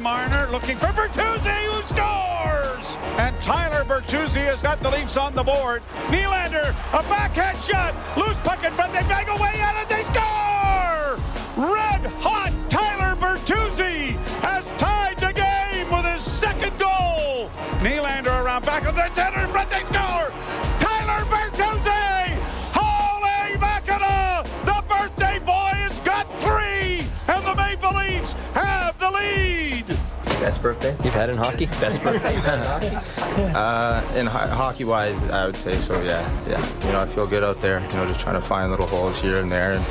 Marner looking for Bertuzzi who scores! And Tyler Bertuzzi has got the Leafs on the board. Nylander, a backhand shot, loose puck in front, they bang away at it, they score! Red hot Tyler Bertuzzi has tied the game with his second goal. Nylander around back of the center in front, they score! The Leafs have the lead. Best birthday you've had in hockey? Best birthday you've had in hockey? Uh, in ho- hockey wise, I would say so. Yeah, yeah. You know, I feel good out there. You know, just trying to find little holes here and there. And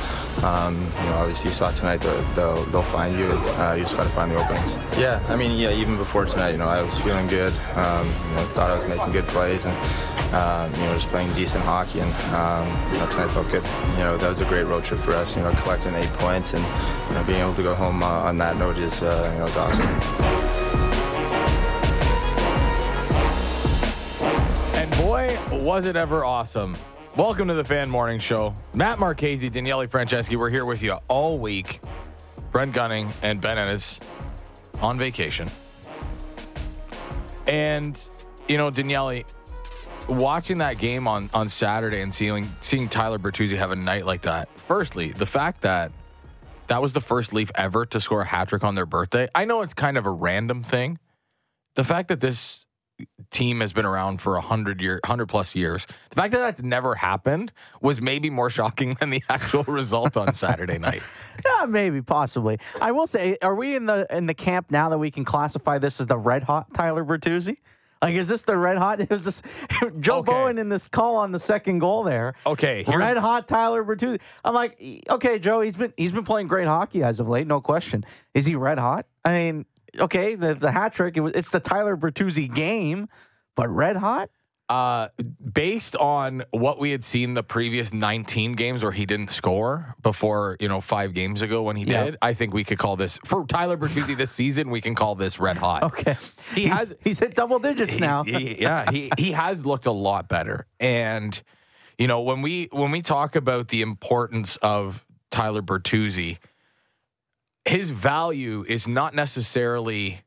um, you know, obviously you saw tonight they'll they'll, they'll find you. Uh, you just got to find the openings. Yeah, I mean, yeah. Even before tonight, you know, I was feeling good. Um, you know, thought I was making good plays and um, you know, just playing decent hockey. And um, you know, tonight felt good. You know, that was a great road trip for us. You know, collecting eight points and you know, being able to go home uh, on that note is uh, you know, was awesome. And boy, was it ever awesome. Welcome to the Fan Morning Show. Matt Marchese, Daniele Franceschi, we're here with you all week. Brent Gunning and Ben Ennis on vacation. And, you know, Daniele, watching that game on, on Saturday and seeing seeing Tyler Bertuzzi have a night like that, firstly, the fact that that was the first Leaf ever to score a hat trick on their birthday. I know it's kind of a random thing. The fact that this team has been around for a hundred year, hundred plus years. The fact that that's never happened was maybe more shocking than the actual result on Saturday night. Yeah, maybe, possibly. I will say, are we in the in the camp now that we can classify this as the red hot Tyler Bertuzzi? Like, is this the red hot? It was this Joe Okay. Bowen in this call on the second goal there. Okay, here's- red hot Tyler Bertuzzi. I'm like, okay, Joe, he's been he's been playing great hockey as of late, no question. Is he red hot? I mean, okay, the the hat trick. It was, it's the Tyler Bertuzzi game, but red hot. Uh, based on what we had seen the previous 19 games where he didn't score before, you know, five games ago when he Yeah. did, I think we could call this for Tyler Bertuzzi this season. We can call this red hot. Okay, He He's- has- he's hit double digits He- now. he- yeah, he he has looked a lot better. And you know, when we when we talk about the importance of Tyler Bertuzzi, his value is not necessarily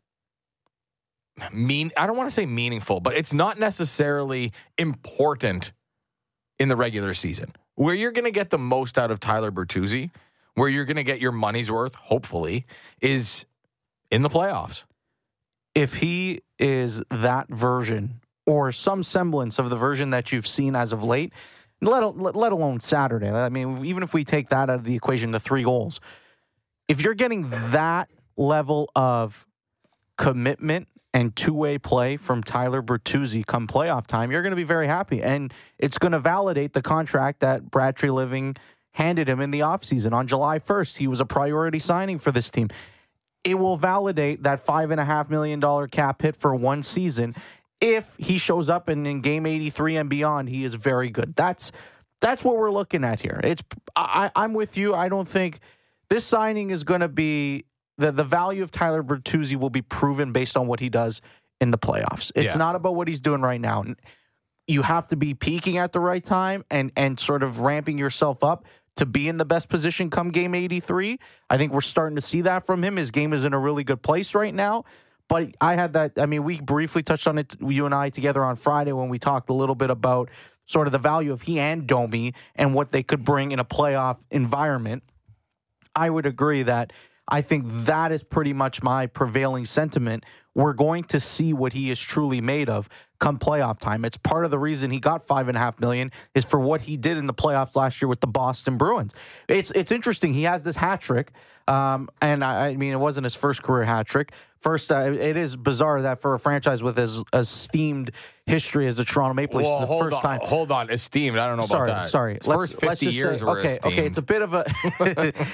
mean I don't want to say meaningful, but it's not necessarily important in the regular season. Where you're going to get the most out of Tyler Bertuzzi, where you're going to get your money's worth, hopefully, is in the playoffs. if he is that version or some semblance of the version that you've seen as of late, let, let, alone Saturday. I mean, even if we take that out of the equation, the three goals, if you're getting that level of commitment and two way play from Tyler Bertuzzi come playoff time, you're going to be very happy. And it's going to validate the contract that Brad Treliving handed him in the offseason. On July 1st, he was a priority signing for this team. It will validate that five and a half million dollar cap hit for one season. If he shows up and in game 83 and beyond he is very good. That's that's what we're looking at here. It's I, i'm with you. I don't think this signing is going to be the, the value of tyler bertuzzi will be proven based on what he does in the playoffs it's Yeah. not about what he's doing right now you have to be peaking at the right time and and sort of ramping yourself up to be in the best position come game 83. I think we're starting to see that from him. His game is in a really good place right now. But I had that I mean we briefly touched on it you and I together on Friday when we talked a little bit about sort of the value of he and Domi and what they could bring in a playoff environment. I would agree that I think that is pretty much my prevailing sentiment. We're going to see what he is truly made of come playoff time. It's part of the reason he got five and a half million is for what he did in the playoffs last year with the Boston Bruins. It's it's interesting. He has this hat trick, um, and I, I mean it wasn't his first career hat trick. First, uh, it is bizarre that for a franchise with as esteemed history as the Toronto Maple Leafs, Well, is the first on, time. hold on, esteemed. I don't know sorry, about that. sorry. His first fifty just years say, were okay, esteemed. okay. It's a bit of a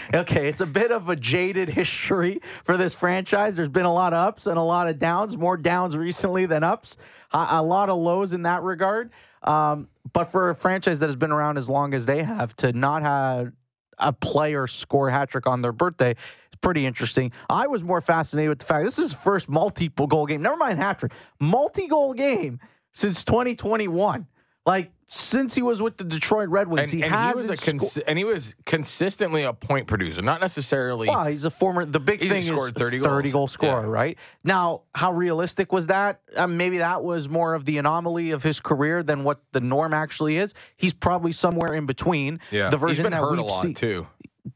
okay. It's a bit of a jaded history for this franchise. There's been a lot of ups and a lot of downs. More downs recently than ups. A, a lot of lows in that regard. Um, but for a franchise that has been around as long as they have, to not have a player score a hat trick on their birthday pretty interesting. I was more fascinated with the fact this is his first multiple goal game. Never mind hat trick, multi goal game since 2021. Like since he was with the Detroit Red Wings, and, he and has he was a consi- and he was consistently a point producer, not necessarily. Well, he's a former. The big thing is 30 30 goals. goal scorer, Yeah. right? Now, how realistic was that? Um, maybe that was more of the anomaly of his career than what the norm actually is. He's probably somewhere in between. yeah, the version he's been that hurt we've a lot seen, too.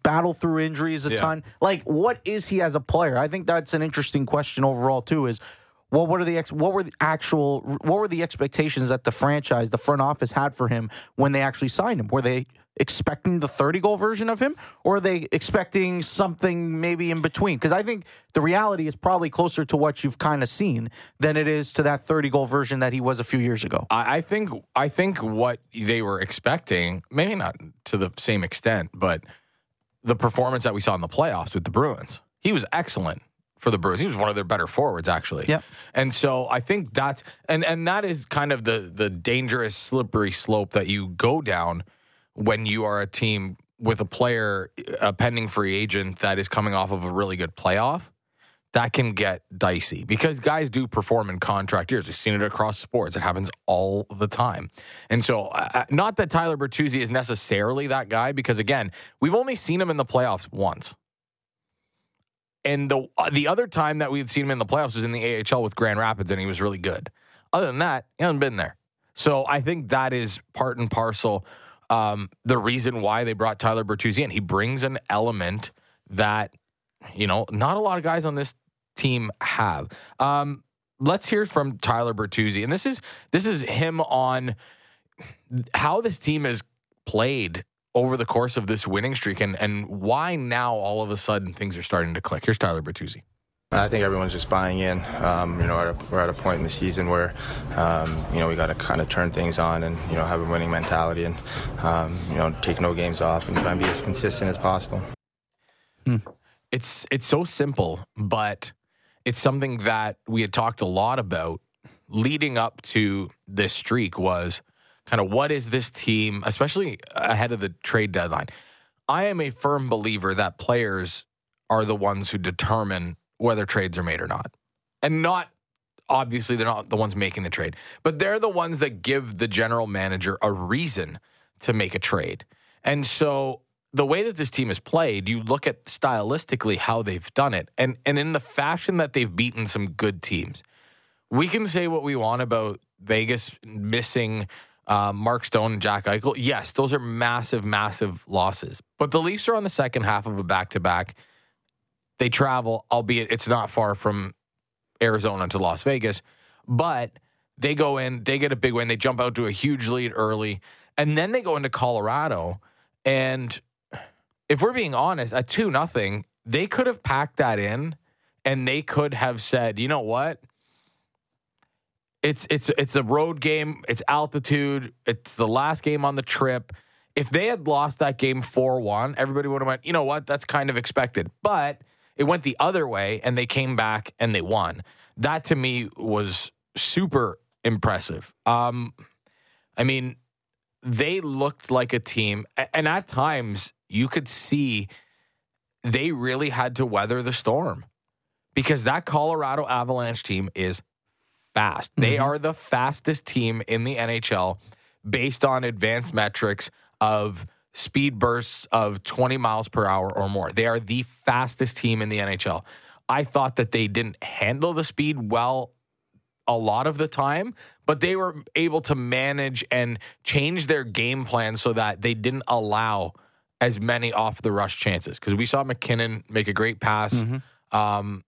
Battle through injuries a Yeah. ton. Like, what is he as a player? I think that's an interesting question overall too. Is well, what are the ex- what were the actual what were the expectations that the franchise, the front office had for him when they actually signed him? Were they expecting the 30 goal version of him or are they expecting something maybe in between because i think the reality is probably closer to what you've kind of seen than it is to that 30 goal version that he was a few years ago I, I think I think what they were expecting, maybe not to the same extent, but the performance that we saw in the playoffs with the Bruins, he was excellent for the Bruins. He was one of their better forwards, actually. Yep. And so I think that's and and that is kind of the the dangerous slippery slope that you go down when you are a team with a player, a pending free agent that is coming off of a really good playoff that can get dicey because guys do perform in contract years. We've seen it across sports. It happens all the time. And so, uh, not that Tyler Bertuzzi is necessarily that guy, because again, we've only seen him in the playoffs once. And the uh, the other time that we've seen him in the playoffs was in the AHL with Grand Rapids, and he was really good. Other than that, he hasn't been there. So I think that is part and parcel um, the reason why they brought Tyler Bertuzzi in. He brings an element that you know not a lot of guys on this team have. Um, let's hear from Tyler Bertuzzi, and this is this is him on how this team has played over the course of this winning streak, and and why now all of a sudden things are starting to click. Here's Tyler Bertuzzi. I think everyone's just buying in. Um, you know, we're at, a, we're at a point in the season where, um, you know, we got to kind of turn things on and you know have a winning mentality and um, you know take no games off and try and be as consistent as possible. It's it's so simple, but it's something that we had talked a lot about leading up to this streak was kind of what is this team, especially ahead of the trade deadline. I am a firm believer that players are the ones who determine whether trades are made or not. And not obviously they're not the ones making the trade, but they're the ones that give the general manager a reason to make a trade. And so the way that this team has played, you look at stylistically how they've done it, and and in the fashion that they've beaten some good teams. We can say what we want about Vegas missing uh, Mark Stone and Jack Eichel. Yes, those are massive, massive losses. But the Leafs are on the second half of a back to back. They travel, albeit it's not far from Arizona to Las Vegas, but they go in, they get a big win, they jump out to a huge lead early, and then they go into Colorado. And if we're being honest, a two nothing, they could have packed that in, and they could have said, you know what? It's it's it's a road game. It's altitude. It's the last game on the trip. If they had lost that game four one, everybody would have went. You know what? That's kind of expected. But it went the other way, and they came back and they won. That to me was super impressive. Um, I mean, they looked like a team, and at times you could see they really had to weather the storm because that Colorado Avalanche team is fast. They mm-hmm. are the fastest team in the NHL based on advanced metrics of speed bursts of 20 miles per hour or more. They are the fastest team in the NHL. I thought that they didn't handle the speed well a lot of the time, but they were able to manage and change their game plan so that they didn't allow as many off the rush chances. Because we saw MacKinnon make a great pass. Um,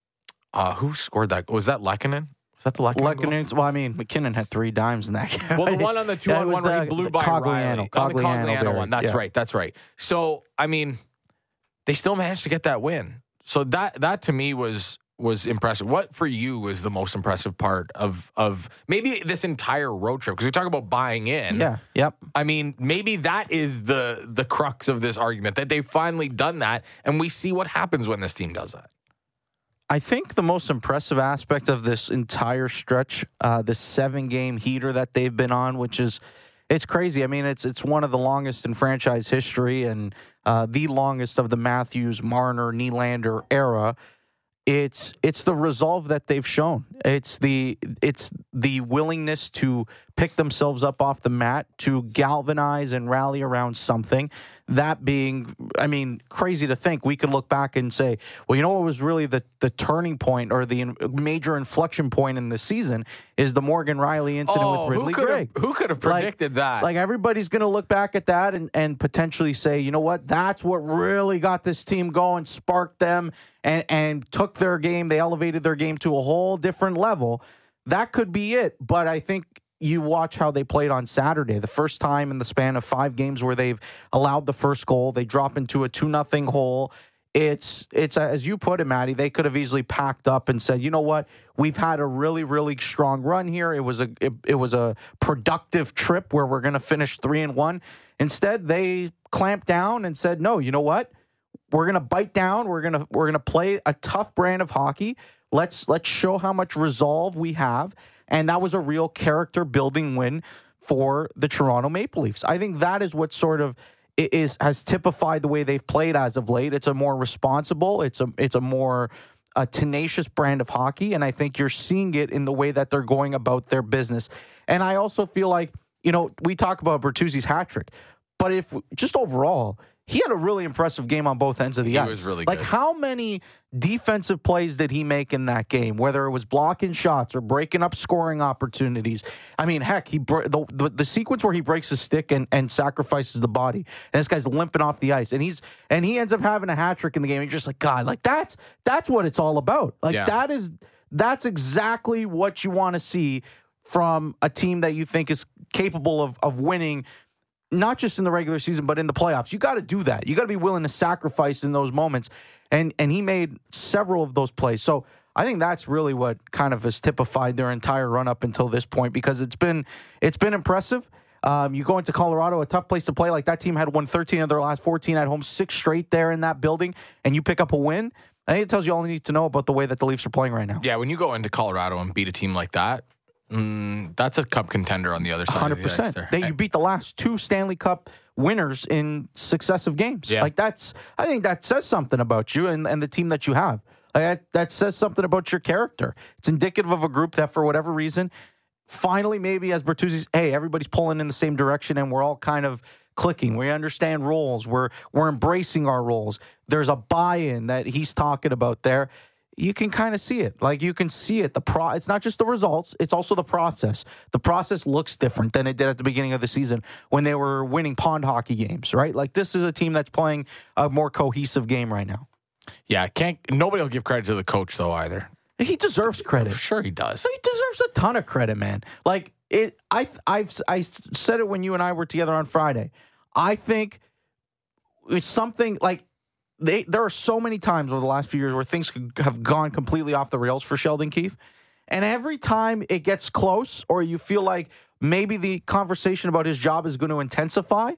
uh, who scored that? Was that Lehkonen? Was that the Lehkonen? Lehkonen, well, I mean, MacKinnon had three dimes in that game. Well, the one on the two on one where he blew by Cogliano, Rielly. On the Cogliano Cogliano Barry, one. That's yeah. right. That's right. So, I mean, they still managed to get that win. So that that to me was was impressive. What for you was the most impressive part of of maybe this entire road trip? Because we talk about buying in. Yeah, yep. I mean, maybe that is the the crux of this argument that they've finally done that, and we see what happens when this team does that. I think the most impressive aspect of this entire stretch, uh, the seven game heater that they've been on, which is it's crazy. I mean, it's it's one of the longest in franchise history and uh, the longest of the Matthews, Marner, Nylander era. It's it's the resolve that they've shown. It's the it's the willingness to pick themselves up off the mat to galvanize and rally around something. That being, I mean, crazy to think we could look back and say, well, you know what was really the, the turning point or the in, major inflection point in the season is the Morgan Rielly incident Oh, with Ridly who could Greig. have who could have Like- predicted that? Like everybody's going to look back at that and, and potentially say, you know what, that's what really got this team going, sparked them, and and took their game. They elevated their game to a whole different level. That could be it. But I think you watch how they played on Saturday. The first time in the span of five games where they've allowed the first goal, they drop into a two nothing hole. It's it's as you put it, Maddie. They could have easily packed up and said, you know what, we've had a really really strong run here. It was a it, it was a productive trip where we're going to finish three and one. Instead, they clamped down and said, no, you know what, we're going to bite down. We're gonna we're gonna play a tough brand of hockey. Let's let's show how much resolve we have, and that was a real character building win for the Toronto Maple Leafs. I think that is what sort of is has typified the way they've played as of late. It's a more responsible. It's a it's a more a tenacious brand of hockey, and I think you're seeing it in the way that they're going about their business. And I also feel like you know we talk about Bertuzzi's hat trick, but if just overall. He had a really impressive game on both ends of the He ice. was really like good. how many defensive plays did he make in that game? Whether it was blocking shots or breaking up scoring opportunities. I mean, heck, he the, the the sequence where he breaks his stick and, and sacrifices the body, and this guy's limping off the ice, and he's and he ends up having a hat trick in the game. You're just like, God, like that's that's what it's all about. Like Yeah. that is that's exactly what you want to see from a team that you think is capable of of winning not just in the regular season but in the playoffs. You got to do that. You got to be willing to sacrifice in those moments. And and he made several of those plays. So I think that's really what kind of has typified their entire run up until this point because it's been it's been impressive. Um, you go into Colorado, a tough place to play. Like that team had won 13 of their last 14 at home, six straight there in that building, and you pick up a win. I think it tells you all you need to know about the way that the Leafs are playing right now. yeah, when you go into Colorado and beat a team like that, mm, that's a cup contender on the other side. Hundred the percent. They you beat the last two Stanley Cup winners in successive games. Yeah. Like that's I think that says something about you and, and the team that you have. Like that, that says something about your character. It's indicative of a group that for whatever reason, finally maybe as Bertuzzi's, hey, everybody's pulling in the same direction and we're all kind of clicking. We understand roles. We're we're embracing our roles. There's a buy-in that he's talking about there you can kind of see it. Like you can see it. The pro it's not just the results, it's also the process. The process looks different than it did at the beginning of the season when they were winning pond hockey games, right? Like this is a team that's playing a more cohesive game right now. yeah, can't nobody will give credit to the coach though either. He deserves credit. Sure, he does. He deserves a ton of credit, man. Like it I I've I said it when you and I were together on Friday. I think it's something like they there are so many times over the last few years where things could have gone completely off the rails for Sheldon Keefe. And every time it gets close or you feel like maybe the conversation about his job is going to intensify,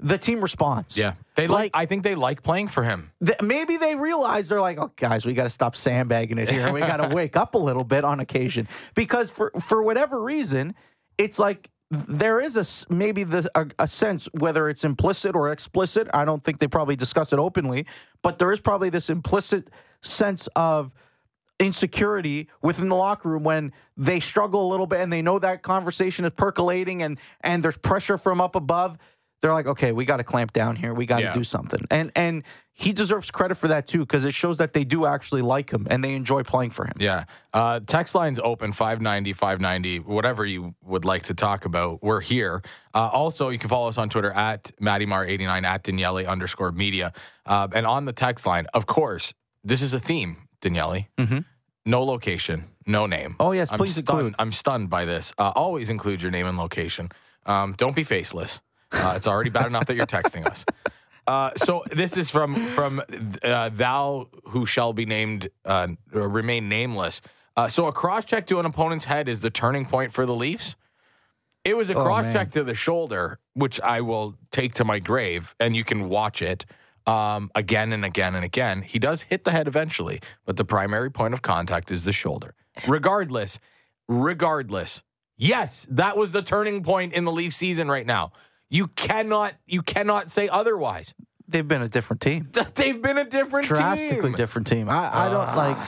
the team responds. Yeah, they like. I think they like playing for him. Th- maybe they realize they're like, oh, guys, we got to stop sandbagging it here. We got to wake up a little bit on occasion because for for whatever reason, it's like there is a maybe the a, a sense whether it's implicit or explicit. I don't think they probably discuss it openly, but there is probably this implicit sense of insecurity within the locker room when they struggle a little bit and they know that conversation is percolating and and there's pressure from up above they're like okay we got to clamp down here we got to Yeah. do something and and he deserves credit for that too because it shows that they do actually like him and they enjoy playing for him Yeah. Uh, text lines open 590, 590, whatever you would like to talk about. We're here. Uh, also, you can follow us on Twitter at MattyMar89 at Daniele underscore media. Uh, and on the text line, of course, this is a theme, Daniele. Mhm. No location, no name. Oh, yes, I'm please stunned, include. I'm stunned by this. Uh, always include your name and location. Um, don't be faceless. Uh, it's already bad enough that you're texting us. Uh, so this is from from uh, thou who shall be named uh, or remain nameless. Uh, so a cross check to an opponent's head is the turning point for the Leafs. It was a Oh, cross check to the shoulder, which I will take to my grave, and you can watch it um, again and again and again. He does hit the head eventually, but the primary point of contact is the shoulder. Regardless, regardless, yes, that was the turning point in the Leaf season right now. You cannot, you cannot say otherwise. they've been a different team They've been a different team. drastically team. different team i, I don't Ah. like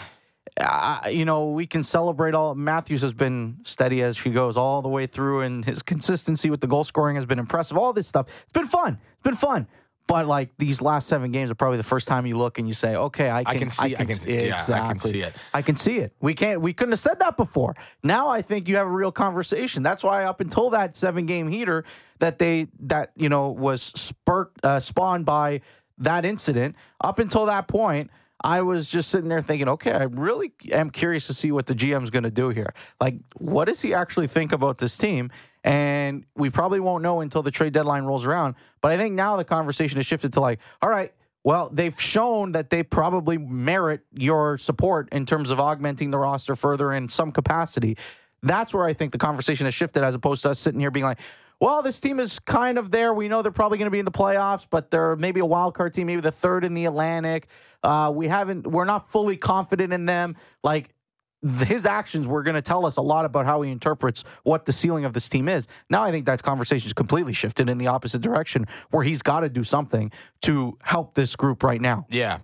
uh, you know, we can celebrate all. Matthews has been steady as she goes all the way through, and his consistency with the goal scoring has been impressive. All this stuff, it's been fun. It's been fun. But like these last seven games are probably the first time you look and you say, "Okay, I can, I can see- I can s- see- yeah, I can exactly. see it. I can see it. We can't. We couldn't have said that before. Now I think you have a real conversation. That's why up until that seven game heater that they that you know was spurt uh, spawned by that incident. Up until that point, I was just sitting there thinking, okay, I really am curious to see what the GM's going to do here. Like, what does he actually think about this team? And we probably won't know until the trade deadline rolls around. But I think now the conversation has shifted to like, all right, well, they've shown that they probably merit your support in terms of augmenting the roster further in some capacity. That's where I think the conversation has shifted as opposed to us sitting here being like, well, this team is kind of there. We know they're probably going to be in the playoffs, but they're maybe a wild card team, maybe the third in the Atlantic. Uh, we haven't, we're not fully confident in them. Like his actions were going to tell us a lot about how he interprets what the ceiling of this team is. Now I think that conversation is completely shifted in the opposite direction, where he's got to do something to help this group right now. Yeah.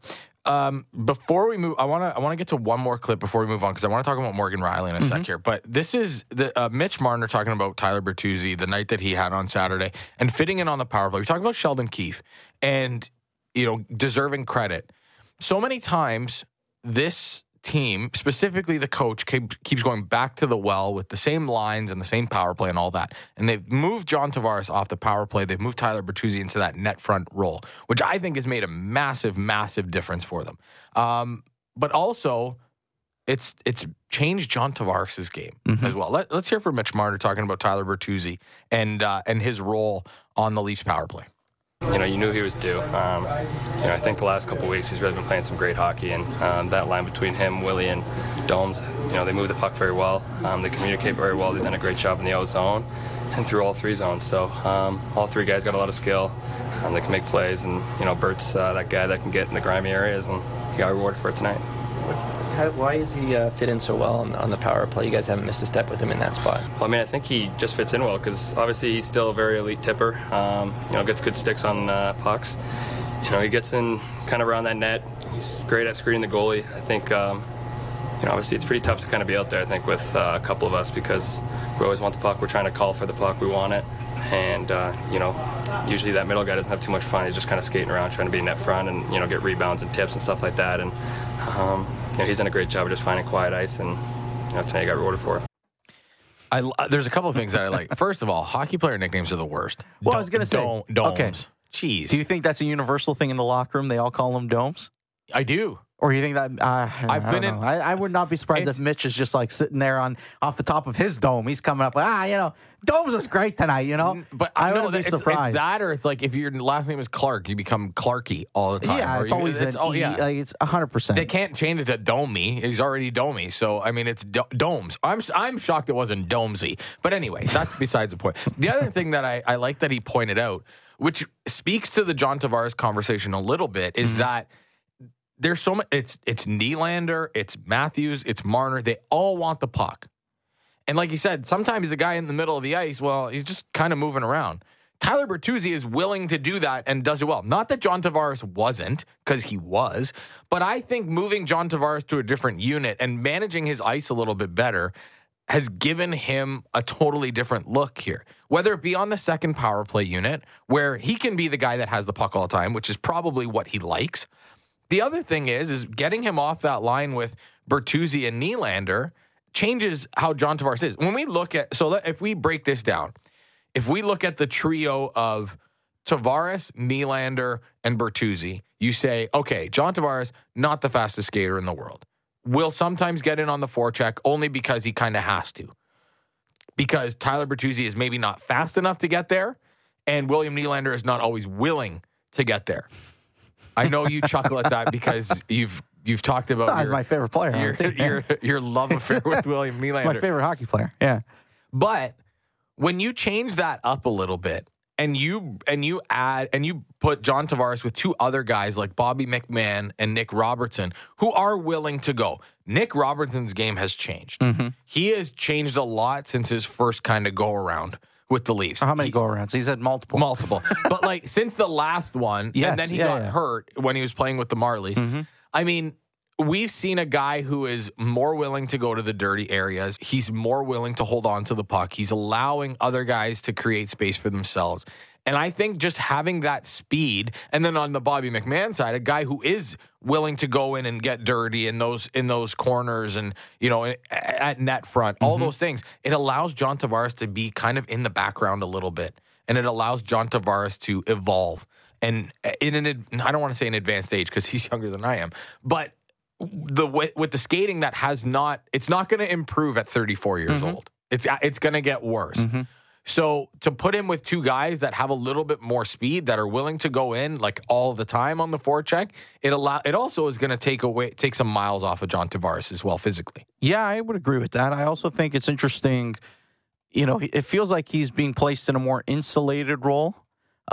Um, before we move, I want to I want to get to one more clip before we move on because I want to talk about Morgan Rielly in a sec here. But this is the uh, Mitch Marner talking about Tyler Bertuzzi the night that he had on Saturday and fitting in on the power play. We talk about Sheldon Keefe and you know deserving credit. So many times this team, specifically the coach, keeps going back to the well with the same lines and the same power play and all that. And they've moved John Tavares off the power play. They've moved Tyler Bertuzzi into that net front role, which I think has made a massive, massive difference for them. Um, but also, it's it's changed John Tavares' game as well. Let, us hear from Mitch Marner talking about Tyler Bertuzzi and uh, and his role on the Leafs power play. You know, you knew he was due. Um, you know, I think the last couple weeks he's really been playing some great hockey, and um, that line between him, Willie, and Domes, you know, they move the puck very well. Um, they communicate very well. They've done a great job in the O zone and through all three zones. So um, all three guys got a lot of skill. Um, they can make plays, and you know, Bert's uh, that guy that can get in the grimy areas, and he got rewarded for it tonight. How, why is he uh, fit in so well on, on the power play? You guys haven't missed a step with him in that spot. Well, I mean, I think he just fits in well because obviously he's still a very elite tipper. Um, you know, gets good sticks on uh, pucks. You know, he gets in kind of around that net. He's great at screening the goalie. I think. Um, you know, obviously it's pretty tough to kind of be out there. I think with uh, a couple of us because we always want the puck. We're trying to call for the puck. We want it, and uh, you know, usually that middle guy doesn't have too much fun. He's just kind of skating around trying to be in net front and you know get rebounds and tips and stuff like that. And um, you know, he's done a great job of just finding quiet ice, and you know, tonight he got rewarded for it. I l- uh, there's a couple of things that I like. First of all, hockey player nicknames are the worst. Well, I was gonna say, Dome- domes. okay. Jeez, Do you think that's a universal thing in the locker room? They all call them domes? I do. Or you think that uh, I've I been in- I, I would not be surprised if Mitch is just like sitting there on off the top of his dome. He's coming up with ah, you know, domes was great tonight. You know, But I no, wouldn't be it's, it's surprised. that, or it's like if your last name is Clark, you become Clarky all the time. yeah, it's you- always it's, an oh, E, yeah. like, it's hundred percent. They can't change it to Domey. He's already Domey. So I mean, it's do- domes. I'm I'm shocked it wasn't Domesy. But anyway, that's besides the point. The other thing that I, I like that he pointed out, which speaks to the John Tavares conversation a little bit, is that there's so much. It's it's Nylander, it's Matthews, it's Marner. They all want the puck. And like you said, sometimes the guy in the middle of the ice, well, he's just kind of moving around. Tyler Bertuzzi is willing to do that and does it well. Not that John Tavares wasn't, because he was, but I think moving John Tavares to a different unit and managing his ice a little bit better has given him a totally different look here. Whether it be on the second power play unit, where he can be the guy that has the puck all the time, which is probably what he likes. The other thing is, is getting him off that line with Bertuzzi and Nylander changes how John Tavares is. When we look at, so if we break this down, if we look at the trio of Tavares, Nylander, and Bertuzzi, you say, okay, John Tavares, not the fastest skater in the world. Will sometimes get in on the forecheck only because he kind of has to. Because Tyler Bertuzzi is maybe not fast enough to get there, and William Nylander is not always willing to get there. I know you chuckle at that because you've you've talked about That's your, my favorite player. your, your your love affair with William Nylander. my favorite hockey player. Yeah. But when you change that up a little bit and you and you add and you put John Tavares with two other guys like Bobby McMann and Nick Robertson who are willing to go. Nick Robertson's game has changed. Mm-hmm. He has changed a lot since his first kind of go around with the Leafs. How many go arounds? He's had multiple. Multiple. but like since the last one, Yes, and then he yeah, got yeah. hurt when he was playing with the Marlies. Mm-hmm. I mean, we've seen a guy who is more willing to go to the dirty areas. He's more willing to hold on to the puck. He's allowing other guys to create space for themselves. And I think just having that speed, and then on the Bobby McMann side, a guy who is willing to go in and get dirty in those in those corners and you know at net front, all mm-hmm. those things, it allows John Tavares to be kind of in the background a little bit, and it allows John Tavares to evolve. And uh, in an, I don't want to say an advanced age because he's younger than I am, but the with, with the skating that has not it's not going to improve at 34 years mm-hmm. old. It's uh, it's going to get worse. Mm-hmm. So to put him with two guys that have a little bit more speed that are willing to go in like all the time on the forecheck, it allow it also is going to take away take some miles off of John Tavares as well physically. Yeah, I would agree with that. I also think it's interesting. You know, it feels like he's being placed in a more insulated role,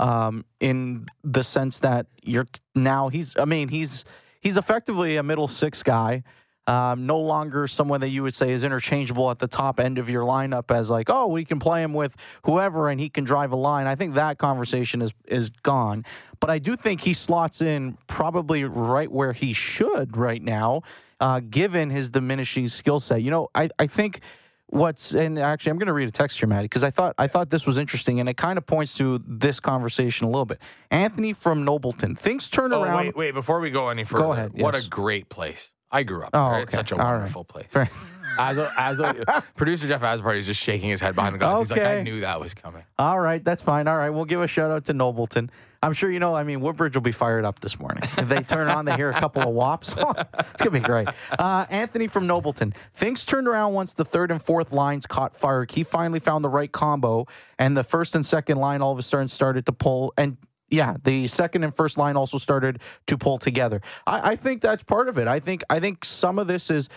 um, in the sense that you're now he's. I mean, he's he's effectively a middle six guy. Um, no longer someone that you would say is interchangeable at the top end of your lineup as like, oh, we can play him with whoever and he can drive a line. I think that conversation is is gone. But I do think he slots in probably right where he should right now, uh, given his diminishing skill set. You know, I, I think what's and actually I'm going to read a text here, Maddie, because I thought I thought this was interesting and it kind of points to this conversation a little bit. Anthony from Nobleton, things turn Oh around. wait, wait! Before we go any further, go ahead, What yes. a great place! I grew up Oh, there. It's okay. such a All right. wonderful place. As a, as a, producer Jeff Asparty is just shaking his head behind the glass. He's like, I knew that was coming. All right, that's fine. All right, we'll give a shout out to Nobleton. I'm sure you know. I mean, Woodbridge will be fired up this morning. If they turn on, they hear a couple of wops. it's gonna be great. Uh, Anthony from Nobleton. Things turned around once the third and fourth lines caught fire. He finally found the right combo, and the first and second line all of a sudden started to pull. And yeah, the second and first line also started to pull together. I, I think that's part of it. I think I think some of this is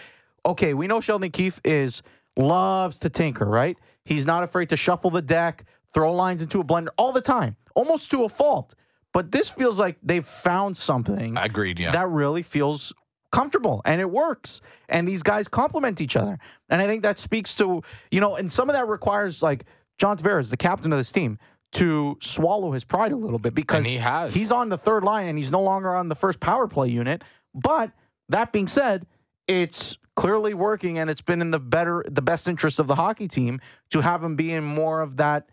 okay. We know Sheldon Keefe is loves to tinker, right? He's not afraid to shuffle the deck, throw lines into a blender all the time, almost to a fault. But this feels like they've found something Agreed. Yeah. that really feels comfortable and it works. And these guys complement each other. And I think that speaks to, you know, and some of that requires like John Tavares, the captain of this team, to swallow his pride a little bit because And he has. he's on the third line and he's no longer on the first power play unit. But that being said, it's clearly working and it's been in the better the best interest of the hockey team to have him be in more of that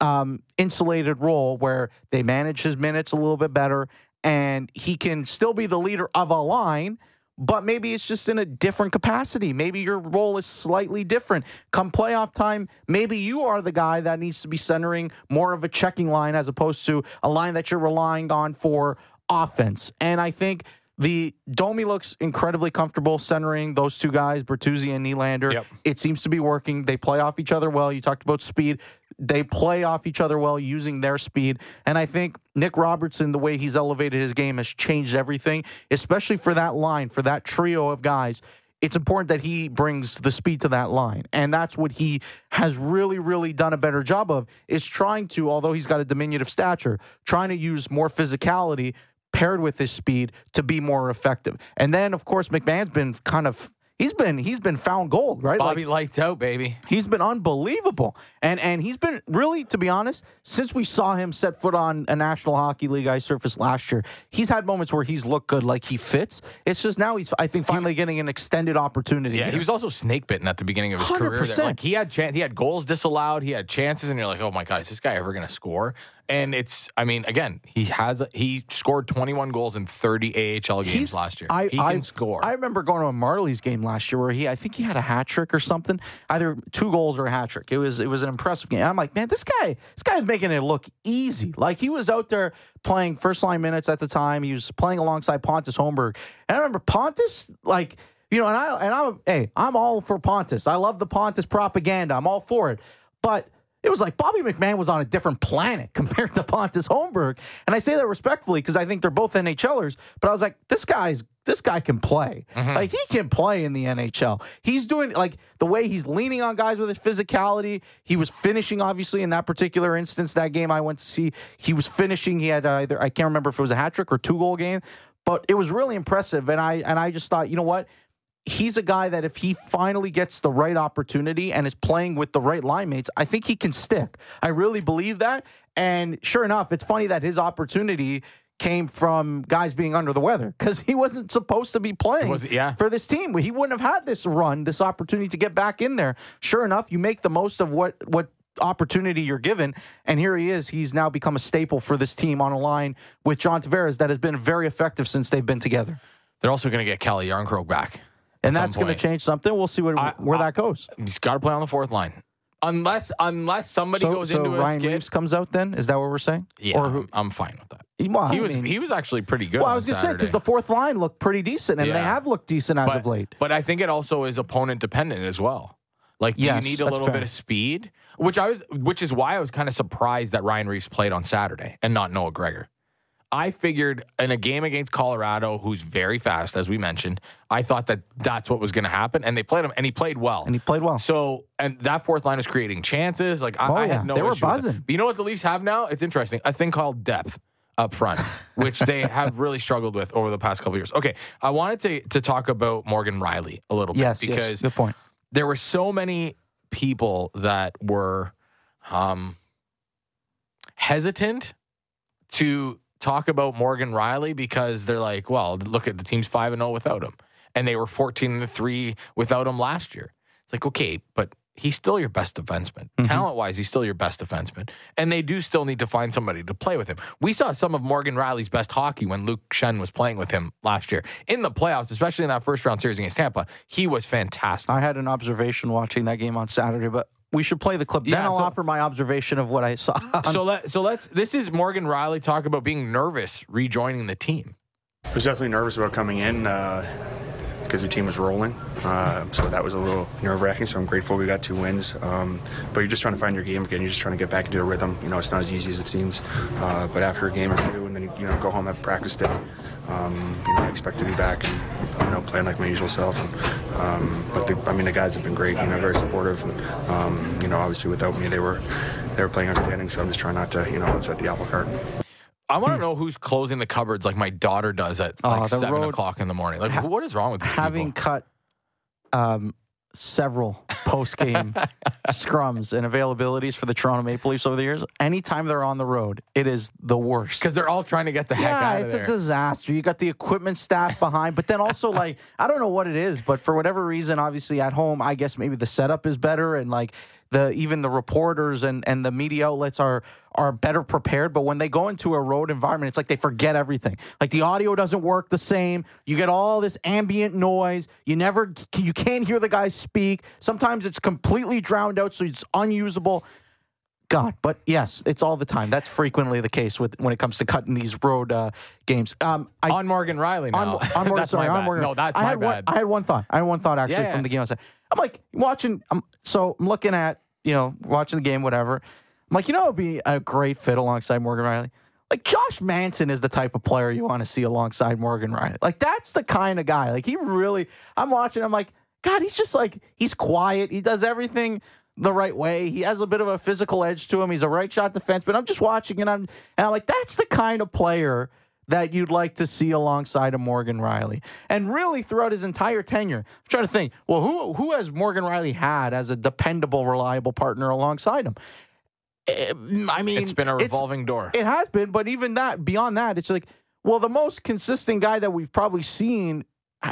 um, insulated role where they manage his minutes a little bit better and he can still be the leader of a line but maybe it's just in a different capacity. Maybe your role is slightly different. Come playoff time, maybe you are the guy that needs to be centering more of a checking line as opposed to a line that you're relying on for offense. And I think the Domi looks incredibly comfortable centering those two guys, Bertuzzi and Nylander. Yep. It seems to be working. They play off each other well. You talked about speed. They play off each other well using their speed. And I think Nick Robertson, the way he's elevated his game, has changed everything, especially for that line, for that trio of guys. It's important that he brings the speed to that line. And that's what he has really, really done a better job of, is trying to, although he's got a diminutive stature, trying to use more physicality paired with his speed to be more effective. And then, of course, McMann's been kind of he's been he's been found gold, right? Bobby Like, lights out, baby. he's been unbelievable, and and he's been really, to be honest, since we saw him set foot on a National Hockey League ice surface last year, he's had moments where he's looked good, like he fits. It's just now he's I think finally getting an extended opportunity. Yeah, here. he was also snake bitten at the beginning of his career. 100%. Like he had chan- he had goals disallowed, he had chances, and you're like, oh my god, is this guy ever going to score? And it's, I mean, again, he has he scored 21 goals in 30 AHL games He's- last year. I, he I, can score. I remember going to a Marlies game last year where he, I think he had a hat trick or something, either two goals or a hat trick. It was, it was an impressive game. I'm like, man, this guy, this guy's making it look easy. Like he was out there playing first line minutes at the time. He was playing alongside Pontus Holmberg, and I remember Pontus, like. You know, and I and I'm hey, I'm all for Pontus. I love the Pontus propaganda. I'm all for it. But it was like Bobby McMann was on a different planet compared to Pontus Holmberg. And I say that respectfully because I think they're both NHLers. But I was like, this guy's this guy can play. Mm-hmm. Like he can play in the NHL. He's doing like the way he's leaning on guys with his physicality. He was finishing obviously in that particular instance. That game I went to see, he was finishing. He had uh, either I can't remember if it was a hat trick or two goal game, but it was really impressive. And I and I just thought, you know what? He's a guy that if he finally gets the right opportunity and is playing with the right line mates, I think he can stick. I really believe that. And sure enough, it's funny that his opportunity came from guys being under the weather because he wasn't supposed to be playing Was- yeah. for this team. He wouldn't have had this run, this opportunity to get back in there. Sure enough, you make the most of what what opportunity you're given, and here he is. He's now become a staple for this team on a line with John Tavares that has been very effective since they've been together. They're also going to get Calle Järnkrok back. And that's going to change something. We'll see what, I- where I- that goes. He's got to play on the fourth line. Unless unless somebody So, goes so into Ryan a skid. Reaves comes out then? Is that what we're saying? yeah, Or who? I'm, fine with that. Well, he I was mean- he was actually pretty good. Well, I was just saying because the fourth line looked pretty decent, and they have looked decent as but, of late. But I think it also is opponent dependent as well. Like, do Yes, you need a little fair. bit of speed? Which I was, which is why I was kind of surprised that Ryan Reaves played on Saturday and not Noah Gregor. I figured in a game against Colorado, who's very fast, as we mentioned, I thought that that's what was going to happen, and they played him, and he played well. And he played well. So, and that fourth line is creating chances. Like I, Oh, I yeah. no They were buzzing. You know what the Leafs have now? It's interesting. A thing called depth up front, which they have really struggled with over the past couple of years. Okay, I wanted to to talk about Morgan Rielly a little bit yes, because yes, good point. there were so many people that were um, hesitant to talk about Morgan Rielly because they're like, well, look at the team's 5 and 0 without him. And they were 14 and 3 without him last year. It's like, okay, but he's still your best defenseman. Mm-hmm. Talent wise, he's still your best defenseman. And they do still need to find somebody to play with him. We saw some of Morgan Rielly's best hockey when Luke Schenn was playing with him last year. In the playoffs, especially in that first round series against Tampa, he was fantastic. I had an observation watching that game on Saturday, but we should play the clip. then Yeah, I'll so- offer my observation of what I saw. so let so let's this is Morgan Rielly talk about being nervous rejoining the team. I was definitely nervous about coming in uh, because the team was rolling. Uh, so that was a little nerve wracking. So I'm grateful we got two wins. Um, but you're just trying to find your game again. You're just trying to get back into a rhythm. You know, it's not as easy as it seems. Uh, but after a game or two, and then you know go home at practice day, um, you know I expect to be back and you know playing like my usual self. And, um, but the, I mean the guys have been great. You know, very supportive. And um, you know, obviously without me, they were they were playing outstanding. So I'm just trying not to you know upset the apple cart. I want to know who's closing the cupboards like my daughter does at Oh, like the seven road- o'clock in the morning. Like, what is wrong with these Having people? cut um, several post game scrums and availabilities for the Toronto Maple Leafs over the years, anytime they're on the road, it is the worst. Because they're all trying to get the heck yeah, out of there. Yeah, it's there. a disaster. You got the equipment staff behind, but then also like I don't know what it is, but for whatever reason, obviously at home, I guess maybe the setup is better and like the even the reporters and and the media outlets are are better prepared. But when they go into a road environment, it's like they forget everything. Like the audio doesn't work the same. You get all this ambient noise. You never you can't hear the guys speak. Sometimes it's completely drowned out, so it's unusable. God, but yes, it's all the time. That's frequently the case with when it comes to cutting these road uh, games. Um, I, on Morgan Rielly now. on, on Morgan, sorry, on. Morgan. No, that's I my had bad. One, I had one thought. I had one thought actually Yeah, yeah. from the game. I said, I'm like watching. I'm so I'm looking at you know watching the game, whatever. I'm like, you know, it'd be a great fit alongside Morgan Rielly. Like Josh Manson is the type of player you want to see alongside Morgan Rielly. Like that's the kind of guy. Like he really. I'm watching. I'm like, God, he's just like he's quiet. He does everything the right way. He has a bit of a physical edge to him. He's a right shot defense. But I'm just watching and I'm and I'm like, that's the kind of player that you'd like to see alongside of Morgan Rielly. And really throughout his entire tenure, I'm trying to think, well, who who has Morgan Rielly had as a dependable, reliable partner alongside him? Eh, I mean, it's been a revolving door. It has been, but even that, beyond that, it's like, well, the most consistent guy that we've probably seen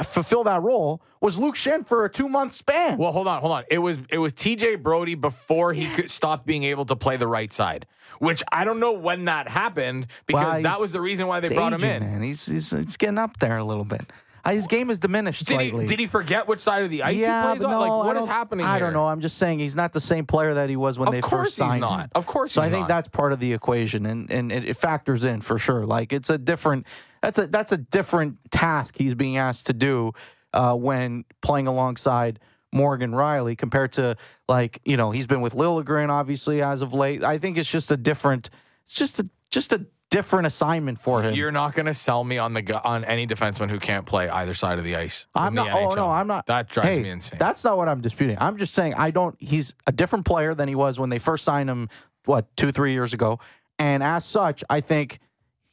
fulfill that role was Luke Schenn for a two month span. Well, hold on, hold on. It was it was TJ Brodie before he could stop being able to play the right side, which I don't know when that happened because Well, that was the reason why they He's brought him in. Man, he's, he's he's getting up there a little bit. Uh, His game has diminished Did he, slightly. did he forget which side of the ice yeah, he plays on? no, like, what is happening I here? don't know. I'm just saying he's not the same player that he was when Of they first he's signed not. him. Of course So he's I think not. that's part of the equation, and and it, it factors in for sure. Like it's a different. That's a that's a different task he's being asked to do uh, when playing alongside. Morgan Rielly compared to like you know he's been with Liljegren obviously as of late. I think it's just a different. It's just a just a different assignment for him. You're not going to sell me on the on any defenseman who can't play either side of the ice. I'm not. Oh no, I'm not. That drives hey, me insane. That's not what I'm disputing. I'm just saying I don't. He's a different player than he was when they first signed him. What two, three years ago, and as such, I think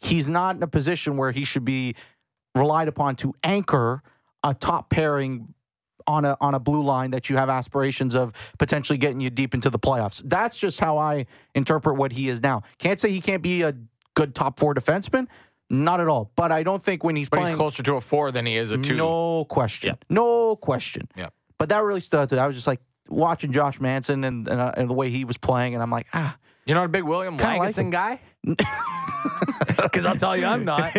he's not in a position where he should be relied upon to anchor a top pairing on a on a blue line that you have aspirations of potentially getting you deep into the playoffs. That's just how I interpret what he is now. Can't say he can't be a good top four defenseman, Not at all. But I don't think when he's But playing, he's closer to a four than he is a two. no question, Yeah. no question. Yeah. But that really stood out to me. I was just like watching Josh Manson and and, uh, and the way he was playing, and I'm like, ah, You're not a big William Kinda like him. guy? Because I'll tell you, I'm not.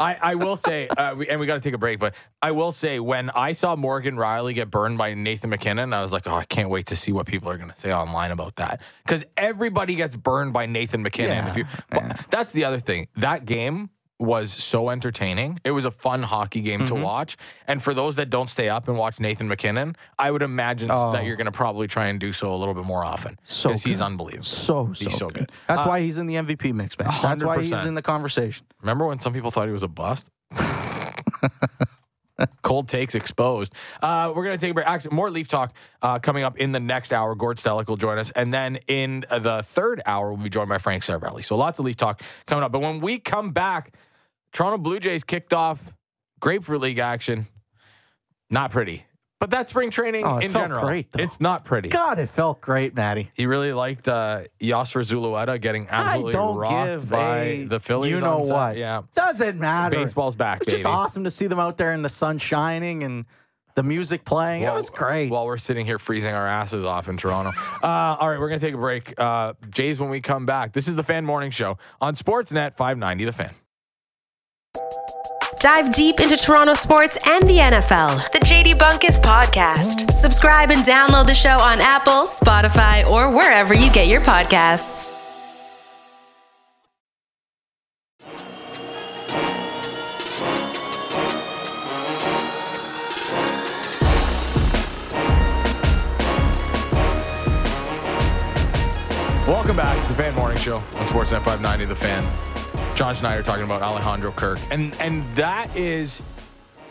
I, I will say, uh, we, and we got to take a break, but I will say, when I saw Morgan Rielly get burned by Nathan MacKinnon, I was like, oh, I can't wait to see what people are going to say online about that. Because everybody gets burned by Nathan MacKinnon. Yeah, if you, but That's the other thing. That game was so entertaining. It was a fun hockey game Mm-hmm. to watch. And for those that don't stay up and watch Nathan MacKinnon, I would imagine Oh. that you're going to probably try and do so a little bit more often. So Because he's good. unbelievable. so so, He's so good. That's Uh, why he's in the MVP mix, man. That's why he's in the conversation. Remember when some people thought he was a bust? Cold takes exposed. Uh, we're going to take a break. Actually, more Leaf talk uh, coming up in the next hour. Gord Stellick will join us. And then in the third hour, we'll be joined by Frank Seravalli. So lots of Leaf talk coming up. But when we come back, Toronto Blue Jays kicked off Grapefruit League action. Not pretty. But that's spring training Oh, it in felt general. great. It's not pretty. God, it felt great, Matty. He really liked uh, Yosver Zulueta getting absolutely rocked by the Phillies. You know what? Yeah. doesn't matter. Baseball's back, It's just awesome to see them out there in the sun shining and the music playing. it While- was great. While we're sitting here freezing our asses off in Toronto. uh, all right, we're going to take a break. Uh, Jays, when we come back, this is the Fan Morning Show on Sportsnet 590, The Fan. Dive deep into Toronto sports and the NFL. The JD Bunkis Podcast. Subscribe and download the show on Apple, Spotify, or wherever you get your podcasts. Welcome back to the Fan Morning Show on Sportsnet 590, The Fan. John Schneider talking about Alejandro Kirk. And, and that is,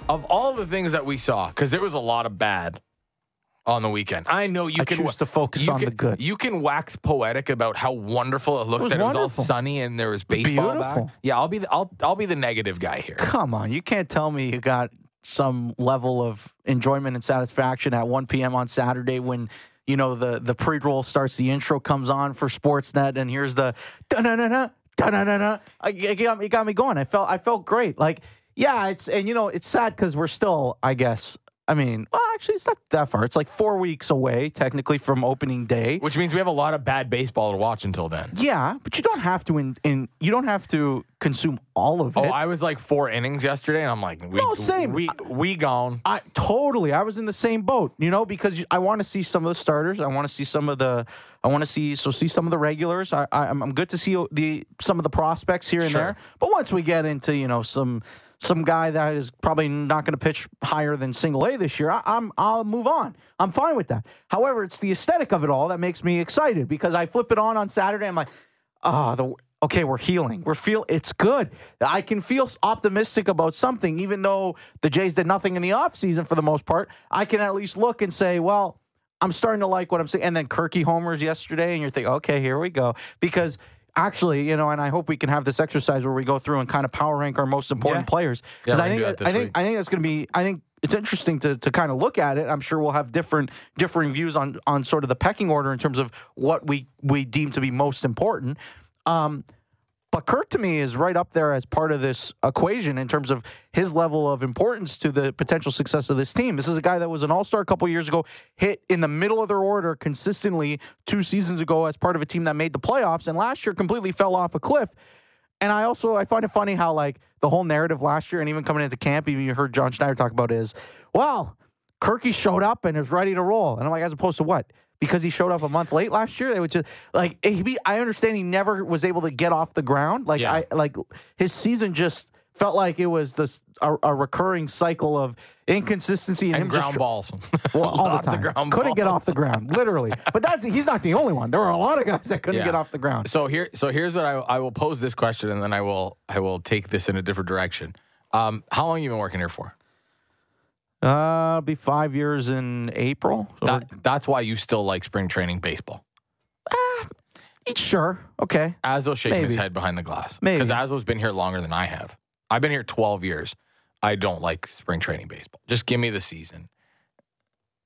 of all the things that we saw, because there was a lot of bad on the weekend. I know you I can choose to focus on can- the good. You can wax poetic about how wonderful it looked. was that it was all sunny and there was baseball Beautiful. back. Yeah, I'll be the, I'll I'll be the negative guy here. Come on, you can't tell me you got some level of enjoyment and satisfaction at 1 p.m. on Saturday when you know the the pre roll starts, the intro comes on for Sportsnet, and here's the da na na na da na na na. It got me, it got me going. I felt I felt great. Like yeah, it's and you know it's sad because we're still, I guess. I mean, well, actually, it's not that far. It's like four weeks away, technically, from opening day. Which means we have a lot of bad baseball to watch until then. Yeah, but you don't have to in, in you don't have to consume all of oh, it. Oh, I was like four innings yesterday, and I'm like, we, No, same. We we gone. I totally. I was in the same boat, you know, because I want to see some of the starters. I want to see some of the. I want to see so see some of the regulars. I, I I'm I'm good to see the some of the prospects here and Sure. there. But once we get into you know some some guy that is probably not going to pitch higher than single A this year, I, I'm I'll move on. I'm fine with that. However, it's the aesthetic of it all that makes me excited because I flip it on on Saturday. I'm like, oh, the okay, we're healing. We're feel it's good. I can feel optimistic about something, even though the Jays did nothing in the offseason for the most part. I can at least look and say, well, I'm starting to like what I'm seeing. And then Kirky homers yesterday, and you're thinking, okay, here we go. Because actually, you know, and I hope we can have this exercise where we go through and kind of power rank our most important Yeah. players. Yeah, Because we I think do that this I think week. I think that's going to be. I think it's interesting to to kind of look at it. I'm sure we'll have different differing views on on sort of the pecking order in terms of what we we deem to be most important. Um, but Kirk to me is right up there as part of this equation in terms of his level of importance to the potential success of this team. This is a guy that was an all star a couple years ago, hit in the middle of their order consistently two seasons ago as part of a team that made the playoffs, and last year completely fell off a cliff. And I also I find it funny how like the whole narrative last year and even coming into camp, even you heard John Schneider talk about is, well, Kirky showed up and is ready to roll. And I'm like, as opposed to what? Because he showed up a month late last year, was just like he, I understand he never was able to get off the ground. Like Yeah. I like his season just felt like it was this a, a recurring cycle of inconsistency and, And him ground just, balls. well, all the time. ground Couldn't get off the ground, literally. But that's he's not the only one. There were a lot of guys that couldn't Yeah. get off the ground. So here, so here's what I, I will pose this question, and then I will I will take this in a different direction. Um, how long you been working here for? Uh, it'll be five years in April. So That, that's why you still like spring training baseball. we're- sure, okay. Azo's shaking his head behind the glass Maybe. because Azo's been here longer than I have. I've been here 12 years. I don't like spring training baseball. Just give me the season.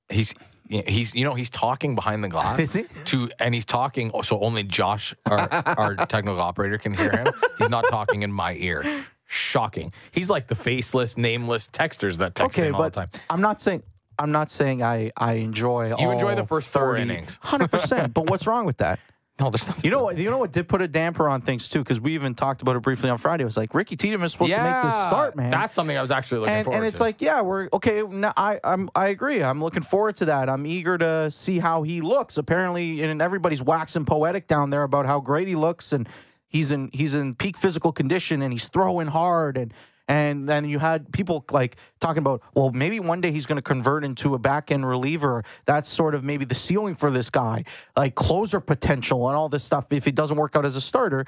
He's he's you know he's talking behind the glass Is he? to and he's talking so only Josh our, our technical operator can hear him. He's not talking in my ear. Shocking. He's like the faceless, nameless texters that text okay, him all but the time. I'm not saying I'm not saying I I enjoy. You enjoy the first four innings. hundred percent. But what's wrong with that? No, there's nothing. You know what? You know what did put a damper on things too, because we even talked about it briefly on Friday. It was like Ricky Tiedemann is supposed to make this start, man. That's something I was actually looking and, forward and it's to. like, yeah, we're okay. No, I I'm, I agree. I'm looking forward to that. I'm eager to see how he looks. Apparently, and everybody's waxing poetic down there about how great he looks, and he's in he's in peak physical condition, and he's throwing hard, and and then you had people like talking about, well, maybe one day he's going to convert into a back end reliever. That's sort of maybe the ceiling for this guy, like closer potential and all this stuff. If it doesn't work out as a starter.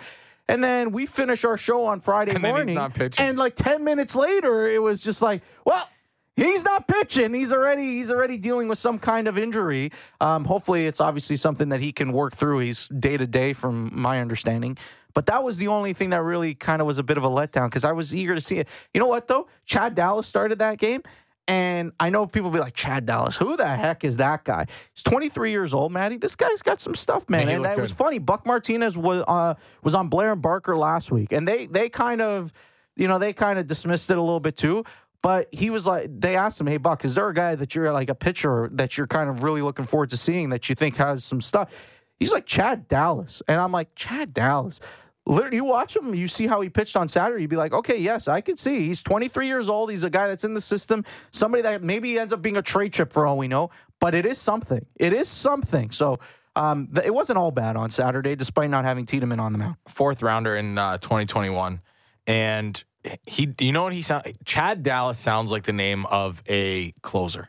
And then we finish our show on Friday And morning, and like ten minutes later, it was just like, well, he's not pitching. He's already he's already dealing with some kind of injury. Um, hopefully, it's obviously something that he can work through. He's day to day, from my understanding. But that was the only thing that really kind of was a bit of a letdown because I was eager to see it. You know what though? Chad Dallas started that game. And I know people be like, Chad Dallas, who the heck is that guy? He's 23 years old, Maddie. This guy's got some stuff, man. Yeah, and that was funny. Buck Martinez was uh, was on Blair and Barker last week, and they they kind of, you know, they kind of dismissed it a little bit too. But he was like, they asked him, "Hey Buck, is there a guy that you're like a pitcher that you're kind of really looking forward to seeing that you think has some stuff?" He's like Chad Dallas, and I'm like Chad Dallas. Literally, you watch him, you see how he pitched on Saturday. You'd be like, okay, yes, I could see. He's 23 years old. He's a guy that's in the system. Somebody that maybe ends up being a trade chip for all we know, but it is something. It is something. So um, th- it wasn't all bad on Saturday, despite not having Tiedemann on the mound. fourth rounder in uh, 2021, and he, you know what he sounds Chad Dallas sounds like the name of a closer.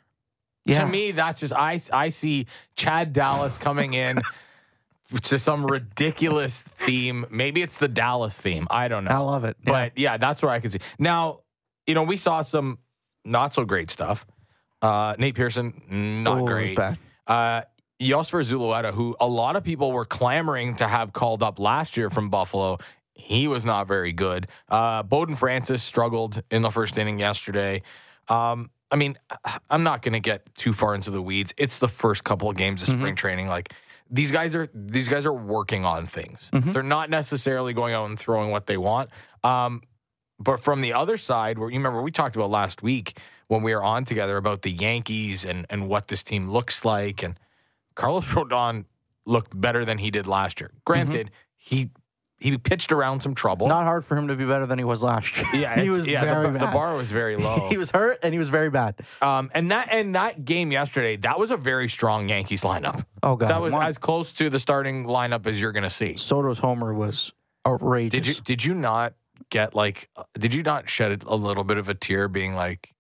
To me, that's just I. I see Chad Dallas coming in to some ridiculous theme. Maybe it's the Dallas theme. I don't know. I love it. Yeah. But yeah, that's where I can see. Now, you know, we saw some not so great stuff. Uh, Nate Pearson, not Oh, was great. Uh, Yosver Zulueta, who a lot of people were clamoring to have called up last year from Buffalo, he was not very good. Uh, Bowden Francis struggled in the first inning yesterday. Um, I mean, I'm not going to get too far into the weeds. It's the first couple of games of Mm-hmm. spring training. Like these guys are these guys are working on things. Mm-hmm. They're not necessarily going out and throwing what they want. Um, but from the other side, where you remember we talked about last week when we were on together about the Yankees and and what this team looks like, and Carlos Rodon looked better than he did last year. Granted, he he pitched around some trouble. Not hard for him to be better than he was last year. yeah, he was yeah. very the, the bar was very low. he was hurt and he was very bad. um, and that and that game yesterday, that was a very strong Yankees lineup. Oh god, that was One- as close to the starting lineup as you're going to see. Soto's homer was outrageous. Did you did you not get like uh, did you not shed a little bit of a tear being like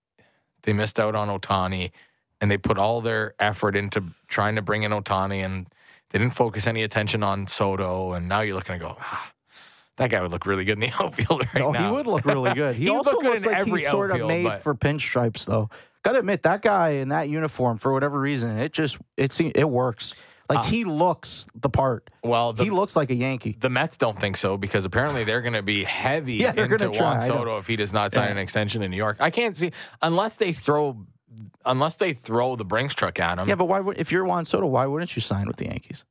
they missed out on Ohtani and they put all their effort into trying to bring in Ohtani and they didn't focus any attention on Soto and now you're looking to go ah, that guy would look really good in the outfield right oh, now. he would look really good. He, He also look good looks in like every he's sort of made but- for pinstripes, though. Got to admit that guy in that uniform for whatever reason, it just it seems it works. Like he looks the part. well, the, he looks like a Yankee. the Mets don't think so because apparently they're going to be heavy Yeah, into Juan Soto if he does not sign Yeah. an extension in New York. I can't see unless they throw unless they throw the Brinks truck at him. Yeah, but why would if you're Juan Soto, why wouldn't you sign with the Yankees?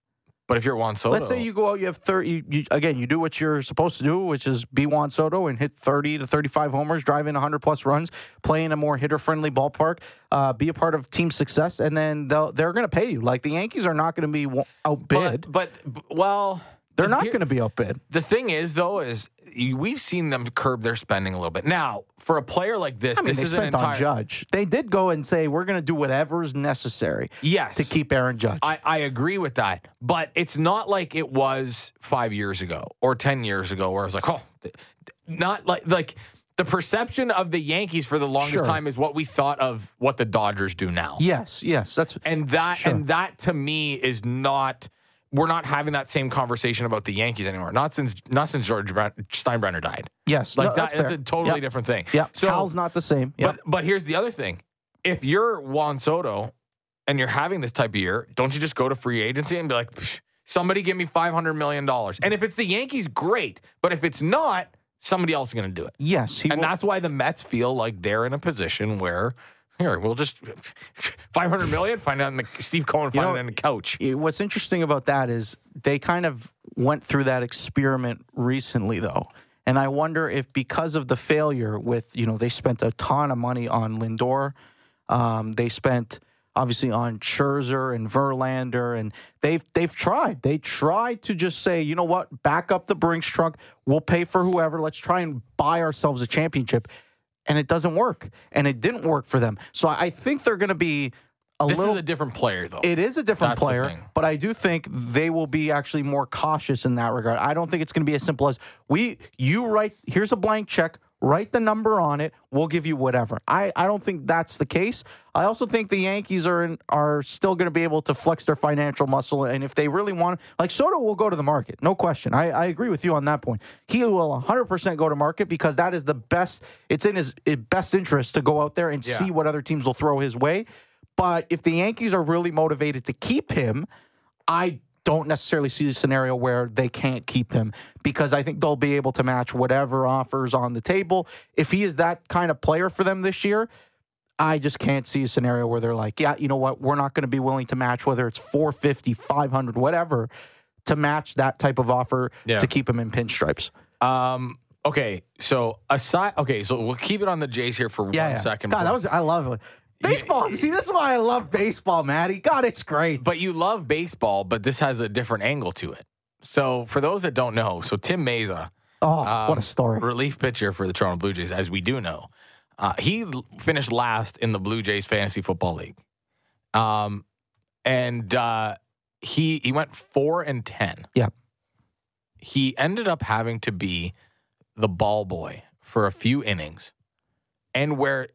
But if you're Juan Soto, Let's say you go out, you have thirty. You, you, again, you do what you're supposed to do, which is be Juan Soto and hit thirty to thirty-five homers, drive in hundred plus runs, play in a more hitter-friendly ballpark, uh, be a part of team success, and then they'll, they're going to pay you. Like the Yankees are not going to be outbid. but, but well, they're not going to be outbid. The thing is, though, is we've seen them curb their spending a little bit. Now, for a player like this, I mean, this they is an spent entire on Judge. They did go and say we're going to do whatever is necessary yes to keep Aaron Judge. I, I agree with that, but it's not like it was five years ago or ten years ago, where I was like, oh, not like like the perception of the Yankees for the longest Sure. time is what we thought of what the Dodgers do now, yes, yes, that's and that Sure. and that to me is not. We're not having that same conversation about the Yankees anymore. Not since not since George Steinbrenner died. yes. Like no, that, that's, that's a totally Yep. different thing. Yeah, So Hal's not the same. Yep. but but here's the other thing: if you're Juan Soto and you're having this type of year, don't you just go to free agency and be like, somebody give me five hundred million dollars? And if it's the Yankees, great. But if it's not, somebody else is going to do it. yes, And will- that's why the Mets feel like they're in a position where. Here, we'll just five hundred million. Find it on the Steve Cohen. Find know, it on the couch. What's interesting about that is they kind of went through that experiment recently, though. And I wonder if because of the failure with, you know, they spent a ton of money on Lindor, um, they spent obviously on Scherzer and Verlander, and they've they've tried. They tried to just say, you know what, back up the Brinks truck. We'll pay for whoever. Let's try and buy ourselves a championship. And it doesn't work. And it didn't work for them. So I think they're going to be a little This little is a different player, though. it is a different That's player, but I do think they will be actually more cautious in that regard. I don't think it's going to be as simple as we you write here's a blank check, write the number on it, we'll give you whatever. I, I don't think that's the case. I also think the Yankees are in, are still going to be able to flex their financial muscle, and if they really want, like Soto will go to the market, no question. I, I agree with you on that point. He will 100% go to market because that is the best. It's in his, his best interest to go out there and Yeah. see what other teams will throw his way. But if the Yankees are really motivated to keep him, I don't necessarily see the scenario where they can't keep him because I think they'll be able to match whatever offers on the table. If he is that kind of player for them this year, I just can't see a scenario where they're like, yeah, you know what, we're not going to be willing to match whether it's 450, 500, whatever, to match that type of offer Yeah. to keep him in pinstripes. Um. Okay. So aside. Okay. So we'll keep it on the Jays here for Yeah, one yeah. second. God, before- that was I love it. Baseball. See, this is why I love baseball, Maddie. God, it's great. But you love baseball, but this has a different angle to it. So for those that don't know, so Tim Mayza, Oh, um, what a story. relief pitcher for the Toronto Blue Jays, as we do know, uh, he l- finished last in the Blue Jays Fantasy Football League, um, and uh, he he went four and ten. Yeah. he ended up having to be the ball boy for a few innings, and where.